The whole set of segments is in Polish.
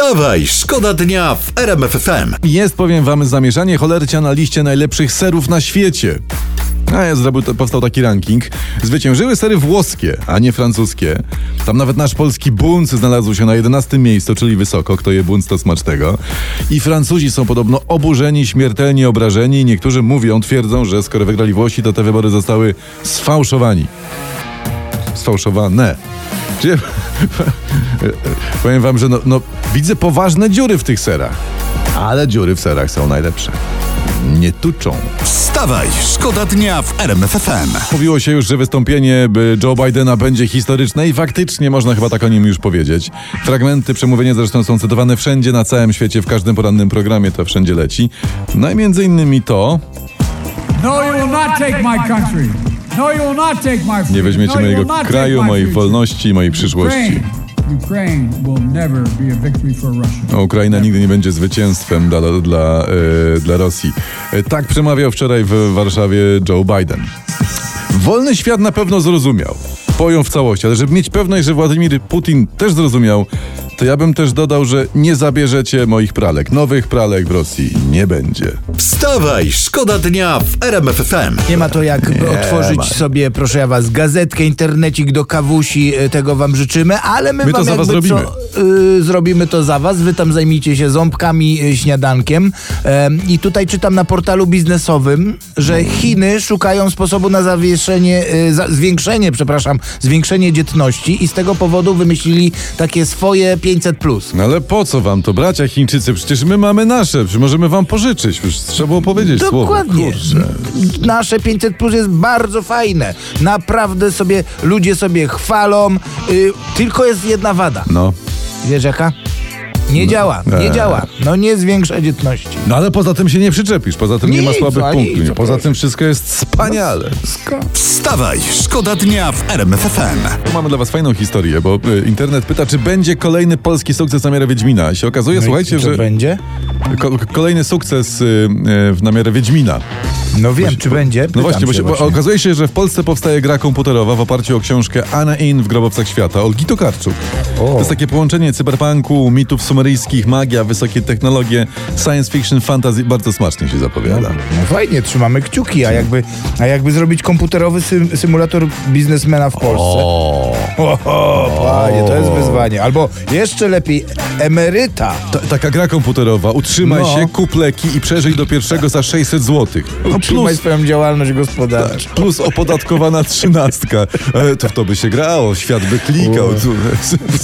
Wstawaj, szkoda dnia w RMF FM. Jest, powiem wam, zamieszanie cholercia na liście najlepszych serów na świecie. A ja zrobił, powstał taki ranking. Zwyciężyły sery włoskie, a nie francuskie. Tam nawet nasz polski bunc znalazł się na 11 miejscu, czyli wysoko. Kto je bunc, to smacznego. I Francuzi są podobno oburzeni, śmiertelnie obrażeni. Niektórzy mówią, twierdzą, że skoro wygrali Włosi, to te wybory zostały sfałszowani. Sfałszowane. Czyli, powiem wam, że no, no, widzę poważne dziury w tych serach. Ale dziury w serach są najlepsze. Nie tuczą. Wstawaj, szkoda dnia w RMF FM. Mówiło się już, że wystąpienie by Joe Bidena będzie historyczne i faktycznie można chyba tak o nim już powiedzieć. Fragmenty przemówienia zresztą są cytowane wszędzie na całym świecie, w każdym porannym programie to wszędzie leci. No i między innymi to No, you will not take my country. No, you will not take my freedom. nie weźmiecie no, mojego kraju, mojej wolności mojej przyszłości. Ukraina nigdy nie będzie zwycięstwem dla, dla, e, dla Rosji. E, tak przemawiał wczoraj w Warszawie Joe Biden. Wolny świat na pewno zrozumiał. Pojął w całości, ale żeby mieć pewność, że Władimir Putin też zrozumiał, to ja bym też dodał, że nie zabierzecie moich pralek. Nowych pralek w Rosji nie będzie. Wstawaj, szkoda dnia w RMF FM. Nie ma to jak otworzyć sobie, proszę ja was, gazetkę, internecik do kawusi, e, tego wam życzymy, ale my, My to za was jakby zrobimy. Co, y, zrobimy to za was, wy tam zajmijcie się ząbkami, y, śniadankiem. Em, I tutaj czytam na portalu biznesowym, że Chiny szukają sposobu na zawieszenie, y, za, zwiększenie, przepraszam, zwiększenie dzietności i z tego powodu wymyślili takie swoje 500+. Plus. No ale po co wam to, bracia Chińczycy? Przecież my mamy nasze, możemy wam pożyczyć. Przecież trzeba było powiedzieć słowo. Dokładnie. Kurczę. Nasze 500 plus jest bardzo fajne. Naprawdę sobie ludzie sobie chwalą. Tylko jest jedna wada. No. Wiesz jaka? Nie działa, nie eee. działa. No nie zwiększa dzietności. No ale poza tym się nie przyczepisz, poza tym nie ma Nic, słabych punktów. nic, nie. Poza tym wszystko jest wspaniale. Wstawaj, szkoda dnia w RMF FM. Tu mamy dla was fajną historię, bo y, internet pyta, czy będzie kolejny polski sukces na miarę Wiedźmina. I się okazuje, słuchajcie, No Co że będzie? ko kolejny sukces y, y, w namiarę Wiedźmina. No wiem, czy będzie. No właśnie, bo, się, właśnie. okazuje się, że w Polsce powstaje gra komputerowa w oparciu o książkę Anna In w grobowcach świata Olgi Tokarczuk. To jest takie połączenie cyberpunku, mitów sumeryjskich, magia, wysokie technologie, science fiction, fantasy. Bardzo smacznie się zapowiada. No fajnie, trzymamy kciuki, a jakby, a jakby zrobić komputerowy sym, symulator biznesmena w Polsce? O, panie, to jest wyzwanie. Albo jeszcze lepiej, emeryta. Ta, taka gra komputerowa, utrzymaj No. się, kup leki i przeżyj do pierwszego za 600 zł. No Utrzymaj plus, swoją działalność gospodarczą. plus opodatkowana trzynastka. E, To w to by się grało, świat by klikał.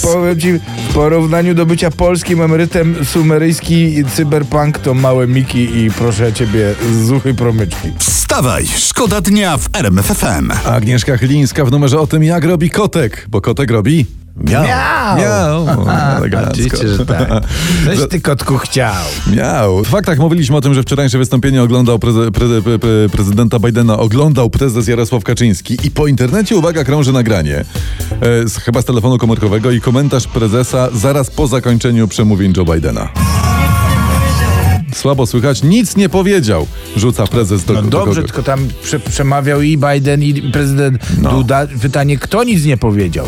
Powiem ci, w porównaniu do bycia polskim emerytem, sumeryjski cyberpunk to małe miki i proszę ciebie, zuchy promyczki. Wstawaj, szkoda dnia w RMF FM. Agnieszka Chylińska w numerze o tym, jak robi kotek, bo kotek robi miał. Miał! Miał. Że tak. Coś ty kotku chciał. Miał. W faktach mówiliśmy o tym, że wczorajsze wystąpienie oglądał preze, preze, pre, pre, prezydenta Bidena, oglądał prezes Jarosław Kaczyński i po internecie, uwaga, krąży nagranie, e, z, chyba z telefonu komórkowego i komentarz prezesa zaraz po zakończeniu przemówień Joe Bidena. Słabo słychać, nic nie powiedział, rzuca prezes do, No do dobrze, kogo. tylko tam prze, przemawiał i Biden, i prezydent No. Duda. Pytanie, kto nic nie powiedział?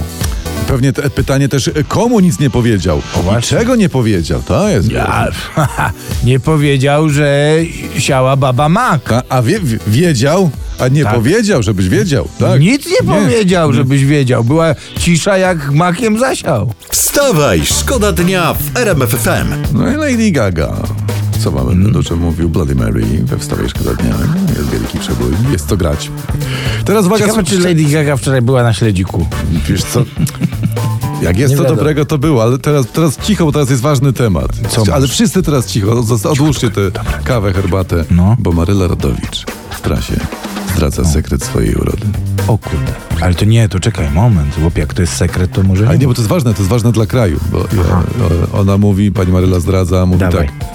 Pewnie te, pytanie też, komu nic nie powiedział i właśnie. czego nie powiedział, to jest... Ja, nie powiedział, że siała baba mak. A, a wie, wie- wiedział, a nie Tak. powiedział, żebyś wiedział, tak? Nic nie, powiedział, żebyś wiedział. Była cisza jak makiem zasiał. Wstawaj, szkoda dnia w RMF FM. No i Lady Gaga. Co mamy, mm. o czym mówił Bloody Mary we wstawie szkoda dnia. Jest wielki przebój, jest co grać. Teraz uwaga, Ciekawe, czy Lady Gaga wczoraj była na śledziku. wiesz co... Jak jest co wiadomo. dobrego, to było, ale teraz, teraz cicho, bo teraz jest ważny temat. Co masz? ale wszyscy teraz cicho, odłóżcie tę kawę, herbatę, No. bo Maryla Rodowicz w prasie zdradza sekret swojej urody. O kurde. Ale to nie, to czekaj, moment. Chłopie, jak to jest sekret, to może Ale nie, bo to jest ważne, to jest ważne dla kraju, bo ja, ona mówi, pani Maryla zdradza, mówi Dawaj. tak.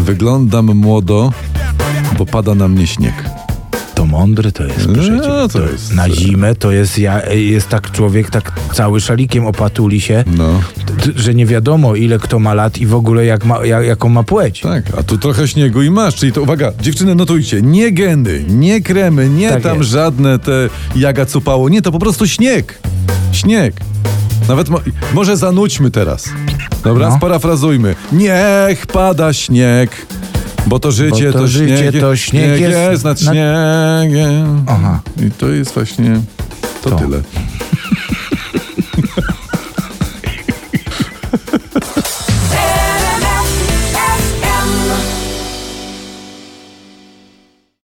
Wyglądam młodo, bo pada na mnie śnieg. To mądry to jest, proszę No, to jest- Na zimę to jest, ja, jest tak człowiek, tak cały szalikiem opatuli się, No, że nie wiadomo ile kto ma lat i w ogóle jak ma, jak, jaką ma płeć. tak, a tu trochę śniegu i masz, czyli to, uwaga, dziewczyny notujcie, nie geny, nie kremy, nie Tak tam jest. żadne te jaga cupało, nie, to po prostu śnieg. Śnieg. Nawet mo- może zanudźmy teraz. Dobra, No. sparafrazujmy. Niech pada śnieg, bo to życie, Bo to to, życie śnieg, to śnieg śnieg jest jest nad śniegiem. Aha. I to jest właśnie to, To. tyle.